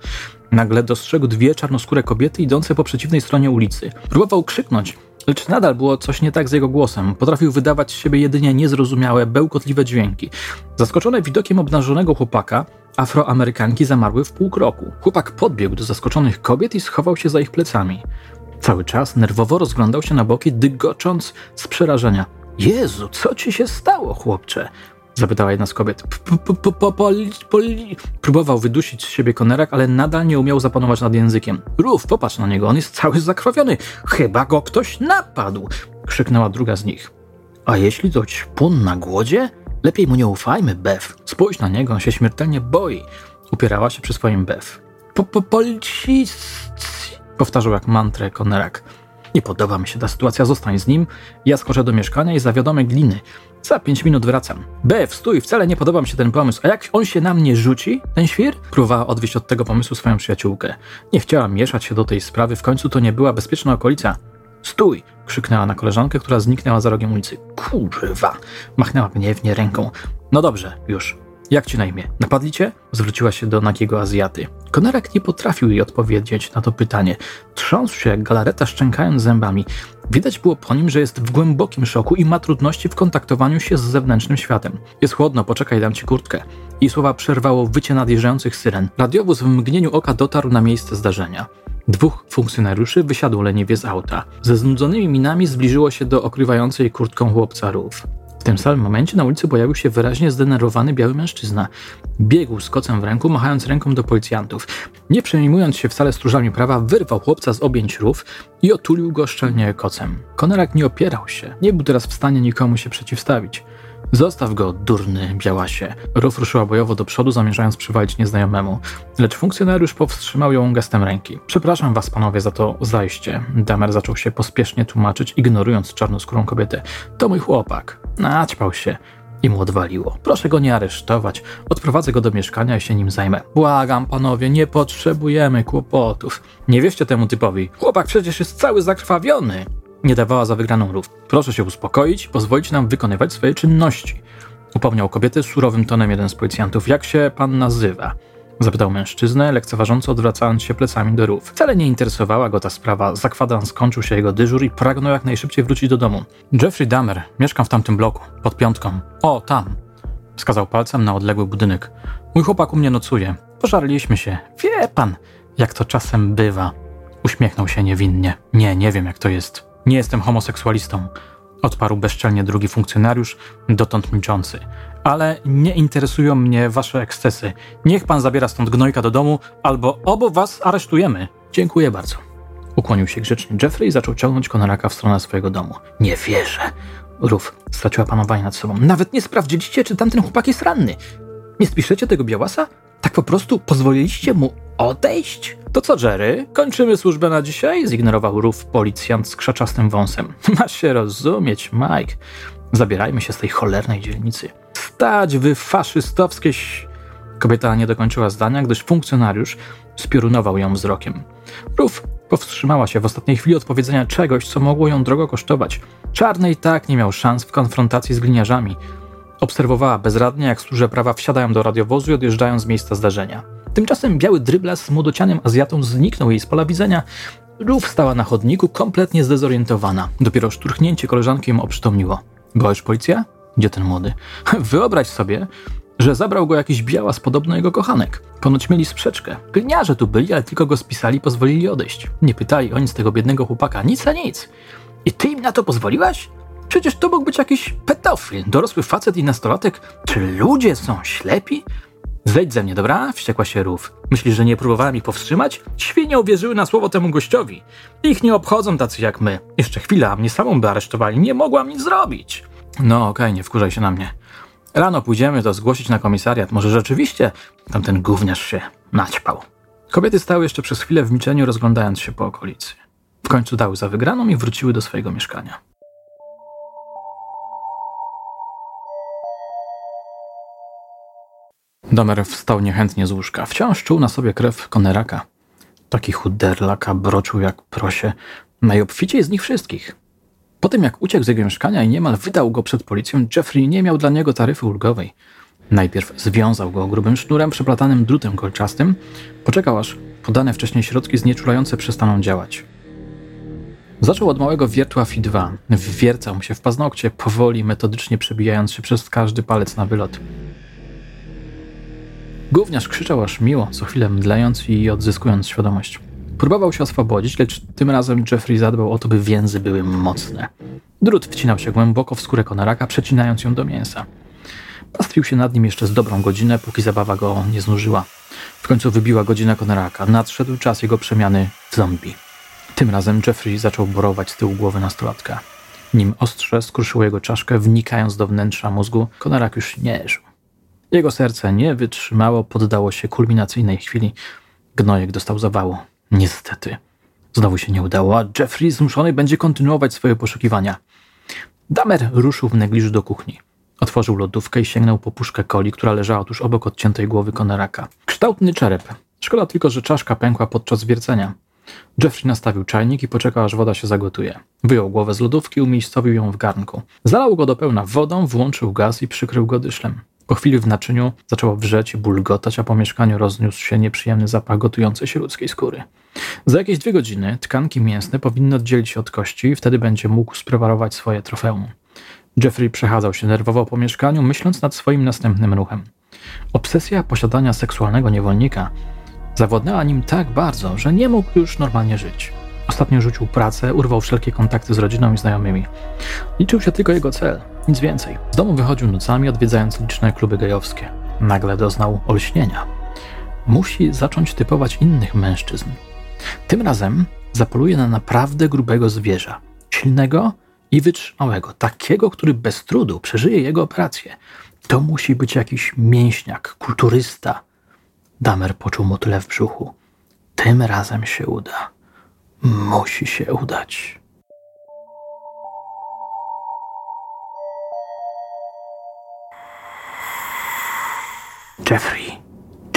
Nagle dostrzegł dwie czarnoskóre kobiety idące po przeciwnej stronie ulicy. Próbował krzyknąć, Lecz nadal było coś nie tak z jego głosem. Potrafił wydawać z siebie jedynie niezrozumiałe, bełkotliwe dźwięki. Zaskoczone widokiem obnażonego chłopaka, Afroamerykanki zamarły w pół kroku. Chłopak podbiegł do zaskoczonych kobiet i schował się za ich plecami. Cały czas nerwowo rozglądał się na boki, dygocząc z przerażenia. Jezu, co ci się stało, chłopcze? Zapytała jedna z kobiet. Próbował wydusić z siebie konerak, ale nadal nie umiał zapanować nad językiem. Rów, popatrz na niego, on jest cały zakrwawiony. Chyba go ktoś napadł! Krzyknęła druga z nich. A jeśli to ćpun na głodzie? Lepiej mu nie ufajmy, Bev. Spójrz na niego, on się śmiertelnie boi. Upierała się przy swoim Bev. Po, po, Powtarzał jak mantrę Konerak. Nie podoba mi się ta sytuacja, zostań z nim. Ja skoczę do mieszkania i zawiadomę gliny. Za pięć minut wracam. Bev, stój, wcale nie podoba mi się ten pomysł. A jak on się na mnie rzuci, ten świr? Próbowała odwieść od tego pomysłu swoją przyjaciółkę. Nie chciała mieszać się do tej sprawy, w końcu to nie była bezpieczna okolica. Stój! krzyknęła na koleżankę, która zniknęła za rogiem ulicy. Kurwa! Machnęła gniewnie ręką. No dobrze, już. Jak ci na imię? Napadli cię? Zwróciła się do nagiego Azjaty. Konerak nie potrafił jej odpowiedzieć na to pytanie. Trząsł się galareta, szczękając zębami. Widać było po nim, że jest w głębokim szoku i ma trudności w kontaktowaniu się z zewnętrznym światem. Jest chłodno, poczekaj, dam ci kurtkę. I słowa przerwało wycie nadjeżdżających syren. Radiowóz w mgnieniu oka dotarł na miejsce zdarzenia. Dwóch funkcjonariuszy wysiadło leniwie z auta. Ze znudzonymi minami zbliżyło się do okrywającej kurtką chłopca rów. Tym samym momencie na ulicy pojawił się wyraźnie zdenerwowany biały mężczyzna. Biegł z kocem w ręku, machając ręką do policjantów. Nie przejmując się wcale stróżami prawa, wyrwał chłopca z objęć rów i otulił go szczelnie kocem. Konerak nie opierał się, nie był teraz w stanie nikomu się przeciwstawić. Zostaw go, durny białasie. Ruf ruszyła bojowo do przodu, zamierzając przywalić nieznajomemu, lecz funkcjonariusz powstrzymał ją gestem ręki. Przepraszam was, panowie, za to zajście. Damer zaczął się pospiesznie tłumaczyć, ignorując czarnoskórą kobietę. To mój chłopak. Naćpał się i mu odwaliło. Proszę go nie aresztować. Odprowadzę go do mieszkania i się nim zajmę. Błagam, panowie, nie potrzebujemy kłopotów. Nie wierzcie temu typowi. Chłopak przecież jest cały zakrwawiony nie dawała za wygraną rów. Proszę się uspokoić, pozwolić nam wykonywać swoje czynności. Upomniał kobietę surowym tonem jeden z policjantów. Jak się pan nazywa? Zapytał mężczyznę, lekceważąco odwracając się plecami do rów. Wcale nie interesowała go ta sprawa. Za kwadrans skończył się jego dyżur i pragnął jak najszybciej wrócić do domu. Jeffrey Dahmer, mieszkam w tamtym bloku, pod piątką. O, tam. Wskazał palcem na odległy budynek. Mój chłopak u mnie nocuje. Pożarliśmy się. Wie pan, jak to czasem bywa. Uśmiechnął się niewinnie. Nie, nie wiem jak to jest. Nie jestem homoseksualistą, odparł bezczelnie drugi funkcjonariusz, dotąd milczący. Ale nie interesują mnie wasze ekscesy. Niech pan zabiera stąd gnojka do domu, albo obu was aresztujemy. Dziękuję bardzo. Ukłonił się grzecznie Jeffrey i zaczął ciągnąć Konoraka w stronę swojego domu. Nie wierzę. Ruf straciła panowanie nad sobą. Nawet nie sprawdziliście, czy tamten chłopak jest ranny. Nie spiszecie tego białasa? Tak po prostu pozwoliliście mu odejść? To co, Jerry? Kończymy służbę na dzisiaj? Zignorował rów policjant z krzaczastym wąsem. Masz się rozumieć, Mike. Zabierajmy się z tej cholernej dzielnicy. Stać wy faszystowskie... Kobieta nie dokończyła zdania, gdyż funkcjonariusz spiorunował ją wzrokiem. Rów powstrzymała się w ostatniej chwili od powiedzenia czegoś, co mogło ją drogo kosztować. Czarny i tak nie miał szans w konfrontacji z gliniarzami. Obserwowała bezradnie, jak służę prawa wsiadają do radiowozu i odjeżdżają z miejsca zdarzenia. Tymczasem biały dryblas z młodocianym Azjatą zniknął jej z pola widzenia. Rów stała na chodniku, kompletnie zdezorientowana. Dopiero szturchnięcie koleżanki ją oprzytomniło. Była już policja? Gdzie ten młody? Wyobraź sobie, że zabrał go jakiś białas podobno jego kochanek. Ponoć mieli sprzeczkę. Gliniarze tu byli, ale tylko go spisali i pozwolili odejść. Nie pytali o nic tego biednego chłopaka, nic a nic. I ty im na to pozwoliłaś? Przecież to mógł być jakiś pedofil, dorosły facet i nastolatek. Czy ludzie są ślepi? Zejdź ze mnie, dobra? Wściekła się Rów. Myślisz, że nie próbowałem ich powstrzymać? Świnie uwierzyły na słowo temu gościowi. Ich nie obchodzą tacy jak my. Jeszcze chwila, a mnie samą by aresztowali. Nie mogłam nic zrobić. No okej, okay, nie wkurzaj się na mnie. Rano pójdziemy to zgłosić na komisariat. Może rzeczywiście tamten gówniarz się naćpał. Kobiety stały jeszcze przez chwilę w milczeniu, rozglądając się po okolicy. W końcu dały za wygraną i wróciły do swojego mieszkania. Domer wstał niechętnie z łóżka. Wciąż czuł na sobie krew koneraka. Taki chuderlaka broczuł jak prosie. Najobficiej z nich wszystkich. Po tym jak uciekł z jego mieszkania i niemal wydał go przed policją, Jeffrey nie miał dla niego taryfy ulgowej. Najpierw związał go grubym sznurem przeplatanym drutem kolczastym, poczekał aż podane wcześniej środki znieczulające przestaną działać. Zaczął od małego wiertła Fi 2. Wwiercał mu się w paznokcie, powoli, metodycznie przebijając się przez każdy palec na wylot. Gówniarz krzyczał aż miło, co chwilę mdlejąc i odzyskując świadomość. Próbował się oswobodzić, lecz tym razem Jeffrey zadbał o to, by więzy były mocne. Drut wcinał się głęboko w skórę konaraka, przecinając ją do mięsa. Pastwił się nad nim jeszcze z dobrą godzinę, póki zabawa go nie znużyła. W końcu wybiła godzina konaraka. Nadszedł czas jego przemiany w zombie. Tym razem Jeffrey zaczął borować z tyłu głowy nastolatka. Nim ostrze skruszyło jego czaszkę, wnikając do wnętrza mózgu, konarak już nie żył. Jego serce nie wytrzymało, poddało się kulminacyjnej chwili. Gnojek dostał zawału. Niestety. Znowu się nie udało, a Jeffrey zmuszony będzie kontynuować swoje poszukiwania. Damer ruszył w negliżu do kuchni. Otworzył lodówkę i sięgnął po puszkę coli, która leżała tuż obok odciętej głowy Konaraka. Kształtny czerep. Szkoda tylko, że czaszka pękła podczas wiercenia. Jeffrey nastawił czajnik i poczekał, aż woda się zagotuje. Wyjął głowę z lodówki i umiejscowił ją w garnku. Zalał go do pełna wodą, włączył gaz i przykrył go dyszlem. Po chwili w naczyniu zaczęło wrzeć i bulgotać, a po mieszkaniu rozniósł się nieprzyjemny zapach gotującej się ludzkiej skóry. Za jakieś dwie godziny tkanki mięsne powinny oddzielić się od kości i wtedy będzie mógł spreparować swoje trofeum. Jeffrey przechadzał się nerwowo po mieszkaniu, myśląc nad swoim następnym ruchem. Obsesja posiadania seksualnego niewolnika zawładnęła nim tak bardzo, że nie mógł już normalnie żyć. Ostatnio rzucił pracę, urwał wszelkie kontakty z rodziną i znajomymi. Liczył się tylko jego cel, nic więcej. Z domu wychodził nocami, odwiedzając liczne kluby gejowskie. Nagle doznał olśnienia. Musi zacząć typować innych mężczyzn. Tym razem zapoluje na naprawdę grubego zwierza. Silnego i wytrzymałego. Takiego, który bez trudu przeżyje jego operację. To musi być jakiś mięśniak, kulturysta. Damer poczuł motyle w brzuchu. Tym razem się uda. Musi się udać. Jeffrey,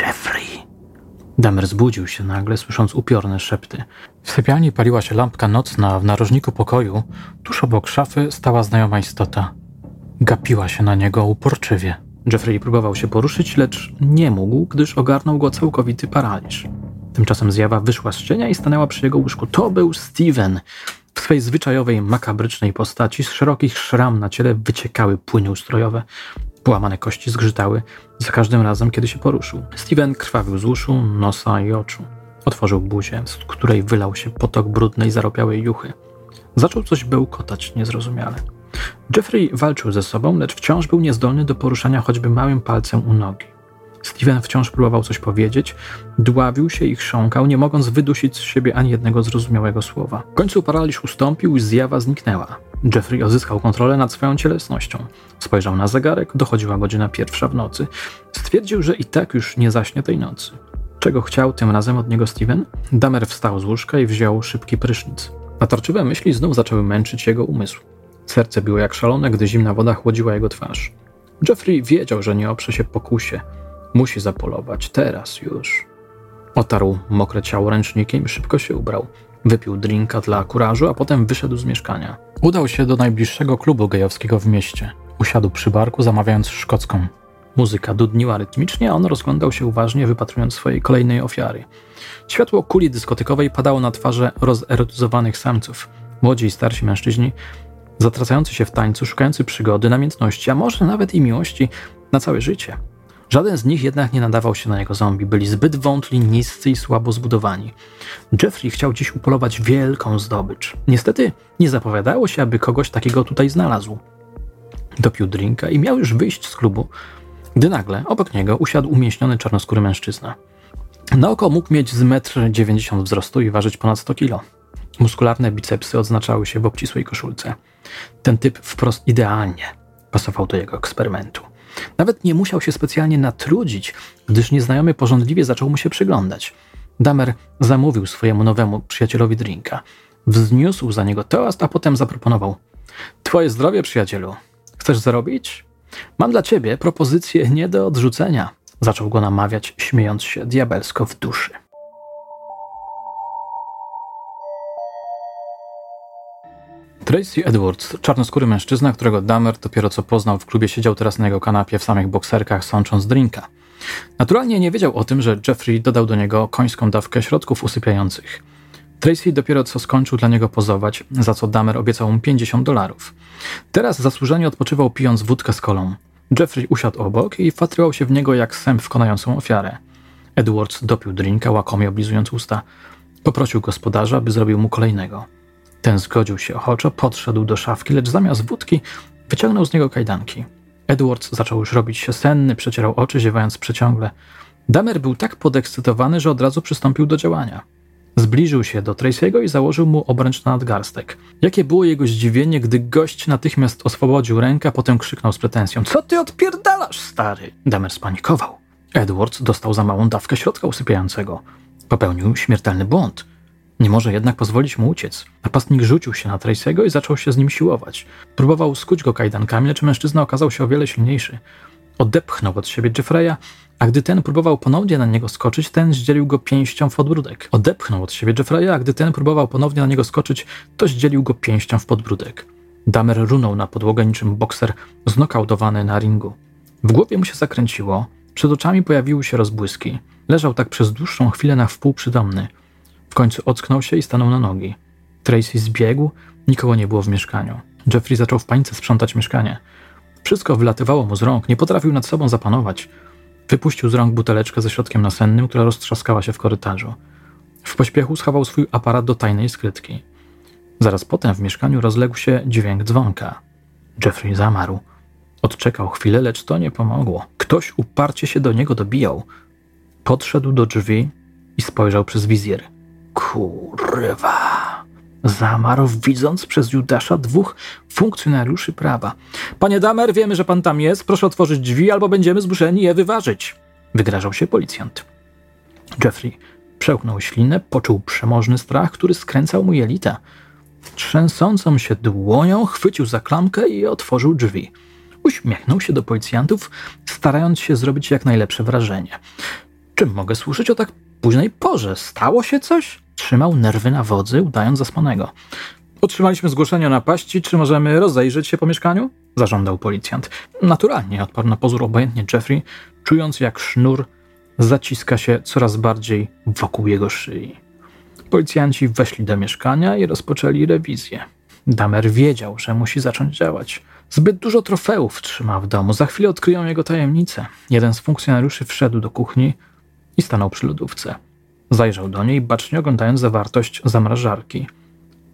Jeffrey. Damer zbudził się nagle, słysząc upiorne szepty. W sypialni paliła się lampka nocna, a w narożniku pokoju, tuż obok szafy, stała znajoma istota. Gapiła się na niego uporczywie. Jeffrey próbował się poruszyć, lecz nie mógł, gdyż ogarnął go całkowity paraliż. Tymczasem zjawa wyszła z cienia i stanęła przy jego łóżku. To był Steven. W swej zwyczajowej, makabrycznej postaci z szerokich szram na ciele wyciekały płyny ustrojowe. Połamane kości zgrzytały za każdym razem, kiedy się poruszył. Steven krwawił z uszu, nosa i oczu. Otworzył buzię, z której wylał się potok brudnej, zaropiałej juchy. Zaczął coś bełkotać niezrozumiale. Jeffrey walczył ze sobą, lecz wciąż był niezdolny do poruszania choćby małym palcem u nogi. Steven wciąż próbował coś powiedzieć, dławił się i chrząkał, nie mogąc wydusić z siebie ani jednego zrozumiałego słowa. W końcu paraliż ustąpił i zjawa zniknęła. Jeffrey odzyskał kontrolę nad swoją cielesnością. Spojrzał na zegarek, dochodziła godzina pierwsza w nocy. Stwierdził, że i tak już nie zaśnie tej nocy. Czego chciał tym razem od niego Steven? Damer wstał z łóżka i wziął szybki prysznic. Natarczywe myśli znów zaczęły męczyć jego umysł. Serce biło jak szalone, gdy zimna woda chłodziła jego twarz. Jeffrey wiedział, że nie oprze się pokusie. Musi zapolować, teraz już. Otarł mokre ciało ręcznikiem i szybko się ubrał. Wypił drinka dla kurażu, a potem wyszedł z mieszkania. Udał się do najbliższego klubu gejowskiego w mieście. Usiadł przy barku, zamawiając szkocką. Muzyka dudniła rytmicznie, a on rozglądał się uważnie, wypatrując swojej kolejnej ofiary. Światło kuli dyskotykowej padało na twarze rozerotyzowanych samców. Młodzi i starsi mężczyźni, zatracający się w tańcu, szukający przygody, namiętności, a może nawet i miłości na całe życie. Żaden z nich jednak nie nadawał się na jego zombie. Byli zbyt wątli, niscy i słabo zbudowani. Jeffrey chciał dziś upolować wielką zdobycz. Niestety nie zapowiadało się, aby kogoś takiego tutaj znalazł. Dopił drinka i miał już wyjść z klubu, gdy nagle obok niego usiadł umieśniony czarnoskóry mężczyzna. Na oko mógł mieć z 1,90 m wzrostu i ważyć ponad 100 kg. Muskularne bicepsy odznaczały się w obcisłej koszulce. Ten typ wprost idealnie pasował do jego eksperymentu. Nawet nie musiał się specjalnie natrudzić, gdyż nieznajomy porządliwie zaczął mu się przyglądać. Damer zamówił swojemu nowemu przyjacielowi drinka. Wzniósł za niego toast, a potem zaproponował: Twoje zdrowie, przyjacielu. Chcesz zarobić? Mam dla ciebie propozycję nie do odrzucenia. Zaczął go namawiać, śmiejąc się diabelsko w duszy. Tracy Edwards, czarnoskóry mężczyzna, którego Damer dopiero co poznał w klubie, siedział teraz na jego kanapie w samych bokserkach, sącząc drinka. Naturalnie nie wiedział o tym, że Jeffrey dodał do niego końską dawkę środków usypiających. Tracy dopiero co skończył dla niego pozować, za co Damer obiecał mu 50 dolarów. Teraz zasłużenie odpoczywał pijąc wódkę z kolą. Jeffrey usiadł obok i wpatrywał się w niego jak sęp wkonającą ofiarę. Edwards dopił drinka, łakomie oblizując usta. Poprosił gospodarza, by zrobił mu kolejnego. Ten zgodził się ochoczo, podszedł do szafki, lecz zamiast wódki wyciągnął z niego kajdanki. Edwards zaczął już robić się senny, przecierał oczy, ziewając przeciągle. Damer był tak podekscytowany, że od razu przystąpił do działania. Zbliżył się do Tracy'ego i założył mu obręcz na nadgarstek. Jakie było jego zdziwienie, gdy gość natychmiast oswobodził rękę, potem krzyknął z pretensją: Co ty odpierdalasz, stary? Damer spanikował. Edwards dostał za małą dawkę środka usypiającego. Popełnił śmiertelny błąd. Nie może jednak pozwolić mu uciec. Napastnik rzucił się na Tracy'ego i zaczął się z nim siłować. Próbował skuć go kajdankami, lecz mężczyzna okazał się o wiele silniejszy. Odepchnął od siebie Jeffreya, a gdy ten próbował ponownie na niego skoczyć, ten zdzielił go pięścią w podbródek. Odepchnął od siebie Jeffreya, a gdy ten próbował ponownie na niego skoczyć, to zdzielił go pięścią w podbródek. Damer runął na podłogę niczym bokser znokautowany na ringu. W głowie mu się zakręciło, przed oczami pojawiły się rozbłyski. Leżał tak przez dłuższą chwilę na wpół przytomny. W końcu ocknął się i stanął na nogi. Tracy zbiegł, nikogo nie było w mieszkaniu. Jeffrey zaczął w panice sprzątać mieszkanie. Wszystko wylatywało mu z rąk, nie potrafił nad sobą zapanować. Wypuścił z rąk buteleczkę ze środkiem nasennym, która roztrzaskała się w korytarzu. W pośpiechu schował swój aparat do tajnej skrytki. Zaraz potem w mieszkaniu rozległ się dźwięk dzwonka. Jeffrey zamarł. Odczekał chwilę, lecz to nie pomogło. Ktoś uparcie się do niego dobijał. Podszedł do drzwi i spojrzał przez wizjer. Kurwa! Zamarł, widząc przez Judasza dwóch funkcjonariuszy prawa. Panie Damer, wiemy, że pan tam jest. Proszę otworzyć drzwi, albo będziemy zmuszeni je wyważyć. Wygrażał się policjant. Jeffrey przełknął ślinę, poczuł przemożny strach, który skręcał mu jelita. Trzęsącą się dłonią chwycił za klamkę i otworzył drzwi. Uśmiechnął się do policjantów, starając się zrobić jak najlepsze wrażenie. Czym mogę służyć o tak późnej porze? Stało się coś? Trzymał nerwy na wodzy, udając zaspanego. Otrzymaliśmy zgłoszenie o napaści. Czy możemy rozejrzeć się po mieszkaniu? Zażądał policjant. Naturalnie, odparł na pozór obojętnie Jeffrey, czując jak sznur zaciska się coraz bardziej wokół jego szyi. Policjanci weszli do mieszkania i rozpoczęli rewizję. Damer wiedział, że musi zacząć działać. Zbyt dużo trofeów trzyma w domu. Za chwilę odkryją jego tajemnicę. Jeden z funkcjonariuszy wszedł do kuchni i stanął przy lodówce. Zajrzał do niej, bacznie oglądając zawartość zamrażarki.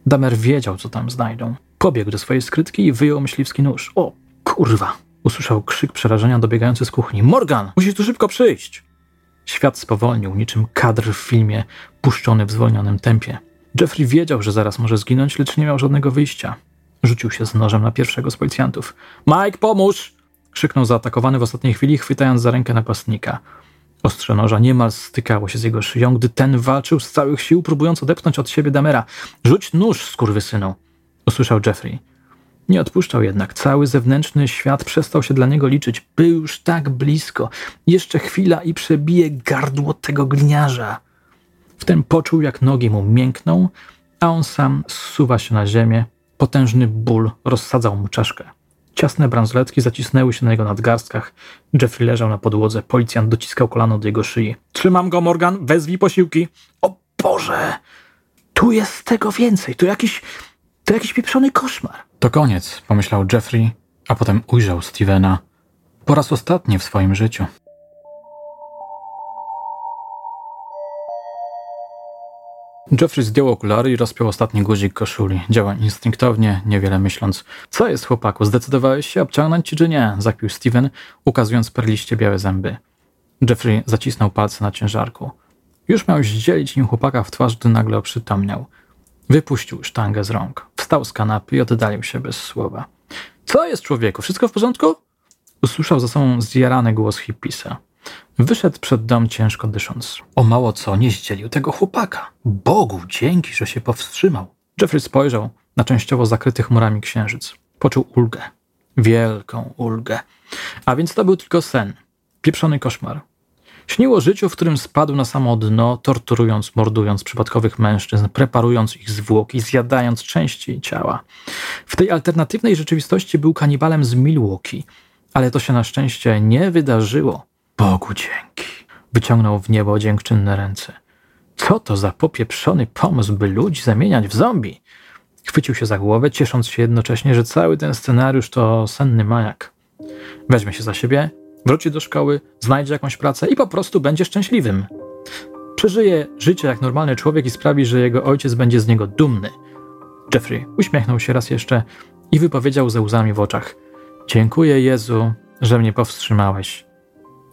Damer wiedział, co tam znajdą. Pobiegł do swojej skrytki i wyjął myśliwski nóż. O, kurwa! Usłyszał krzyk przerażenia dobiegający z kuchni. Morgan! Musisz tu szybko przyjść! Świat spowolnił, niczym kadr w filmie puszczony w zwolnionym tempie. Jeffrey wiedział, że zaraz może zginąć, lecz nie miał żadnego wyjścia. Rzucił się z nożem na pierwszego z policjantów. Mike, pomóż! krzyknął zaatakowany w ostatniej chwili, chwytając za rękę napastnika. Ostrze noża niemal stykało się z jego szyją, gdy ten walczył z całych sił, próbując odepchnąć od siebie Damera. Rzuć nóż, skurwysynu! usłyszał Jeffrey. Nie odpuszczał jednak. Cały zewnętrzny świat przestał się dla niego liczyć. Był już tak blisko. Jeszcze chwila i przebije gardło tego gliniarza. Wtem poczuł, jak nogi mu miękną, a on sam zsuwa się na ziemię. Potężny ból rozsadzał mu czaszkę. Ciasne bransoletki zacisnęły się na jego nadgarstkach. Jeffrey leżał na podłodze. Policjant dociskał kolano do jego szyi. Trzymam go, Morgan. Wezwij posiłki. O Boże! Tu jest tego więcej. To jakiś... To jakiś pieprzony koszmar. To koniec, pomyślał Jeffrey, a potem ujrzał Stevena. Po raz ostatni w swoim życiu. Jeffrey zdjął okulary i rozpiął ostatni guzik koszuli. Działa instynktownie, niewiele myśląc. Co jest, chłopaku? Zdecydowałeś się obciągnąć ci czy nie? Zakpił Steven, ukazując perliście białe zęby. Jeffrey zacisnął palce na ciężarku. Już miał zdzielić nim chłopaka w twarz, gdy nagle oprzytomniał. Wypuścił sztangę z rąk. Wstał z kanapy i oddalił się bez słowa. Co jest, człowieku? Wszystko w porządku? Usłyszał za sobą zjarany głos hipisa. Wyszedł przed dom ciężko dysząc. O mało co nie zdzielił tego chłopaka. Bogu dzięki, że się powstrzymał. Jeffrey spojrzał na częściowo zakryty chmurami księżyc. Poczuł ulgę. Wielką ulgę. A więc to był tylko sen. Pieprzony koszmar. Śniło życiu, w którym spadł na samo dno, torturując, mordując przypadkowych mężczyzn, preparując ich zwłoki, zjadając części ciała. W tej alternatywnej rzeczywistości był kanibalem z Milwaukee, ale to się na szczęście nie wydarzyło. Bogu dzięki. Wyciągnął w niebo dziękczynne ręce. Co to za popieprzony pomysł, by ludzi zamieniać w zombie? Chwycił się za głowę, ciesząc się jednocześnie, że cały ten scenariusz to senny majak. Weźmie się za siebie, wróci do szkoły, znajdzie jakąś pracę i po prostu będzie szczęśliwym. Przeżyje życie jak normalny człowiek i sprawi, że jego ojciec będzie z niego dumny. Jeffrey uśmiechnął się raz jeszcze i wypowiedział ze łzami w oczach: Dziękuję Jezu, że mnie powstrzymałeś.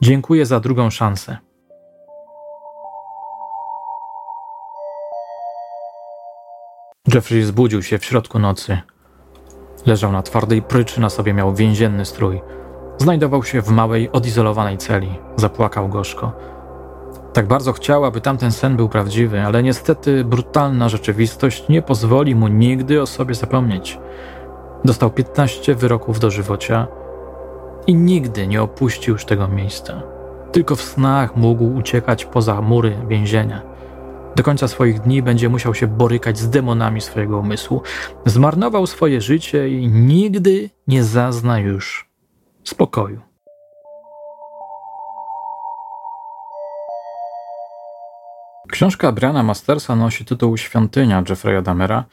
Dziękuję za drugą szansę. Jeffrey zbudził się w środku nocy. Leżał na twardej pryczy, na sobie miał więzienny strój. Znajdował się w małej, odizolowanej celi. Zapłakał gorzko. Tak bardzo chciał, aby tamten sen był prawdziwy, ale niestety brutalna rzeczywistość nie pozwoli mu nigdy o sobie zapomnieć. Dostał 15 wyroków do żywocia i nigdy nie opuścił już tego miejsca. Tylko w snach mógł uciekać poza mury więzienia. Do końca swoich dni będzie musiał się borykać z demonami swojego umysłu. Zmarnował swoje życie i nigdy nie zazna już spokoju. Książka Briana Mastersa nosi tytuł Świątynia Jeffrey'a Damera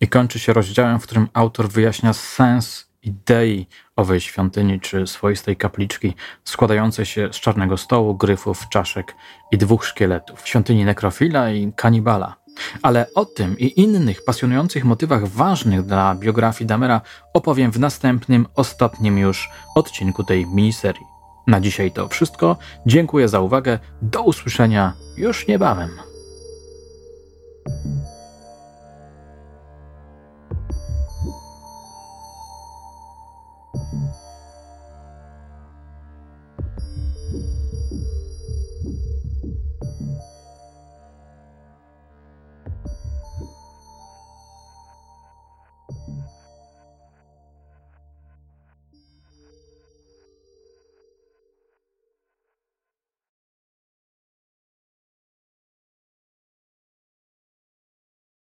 i kończy się rozdziałem, w którym autor wyjaśnia sens idei owej świątyni czy swoistej kapliczki składającej się z czarnego stołu, gryfów, czaszek i dwóch szkieletów świątyni nekrofila i kanibala. Ale o tym i innych pasjonujących motywach ważnych dla biografii Damera opowiem w następnym, ostatnim już odcinku tej miniserii. Na dzisiaj to wszystko. Dziękuję za uwagę. Do usłyszenia już niebawem.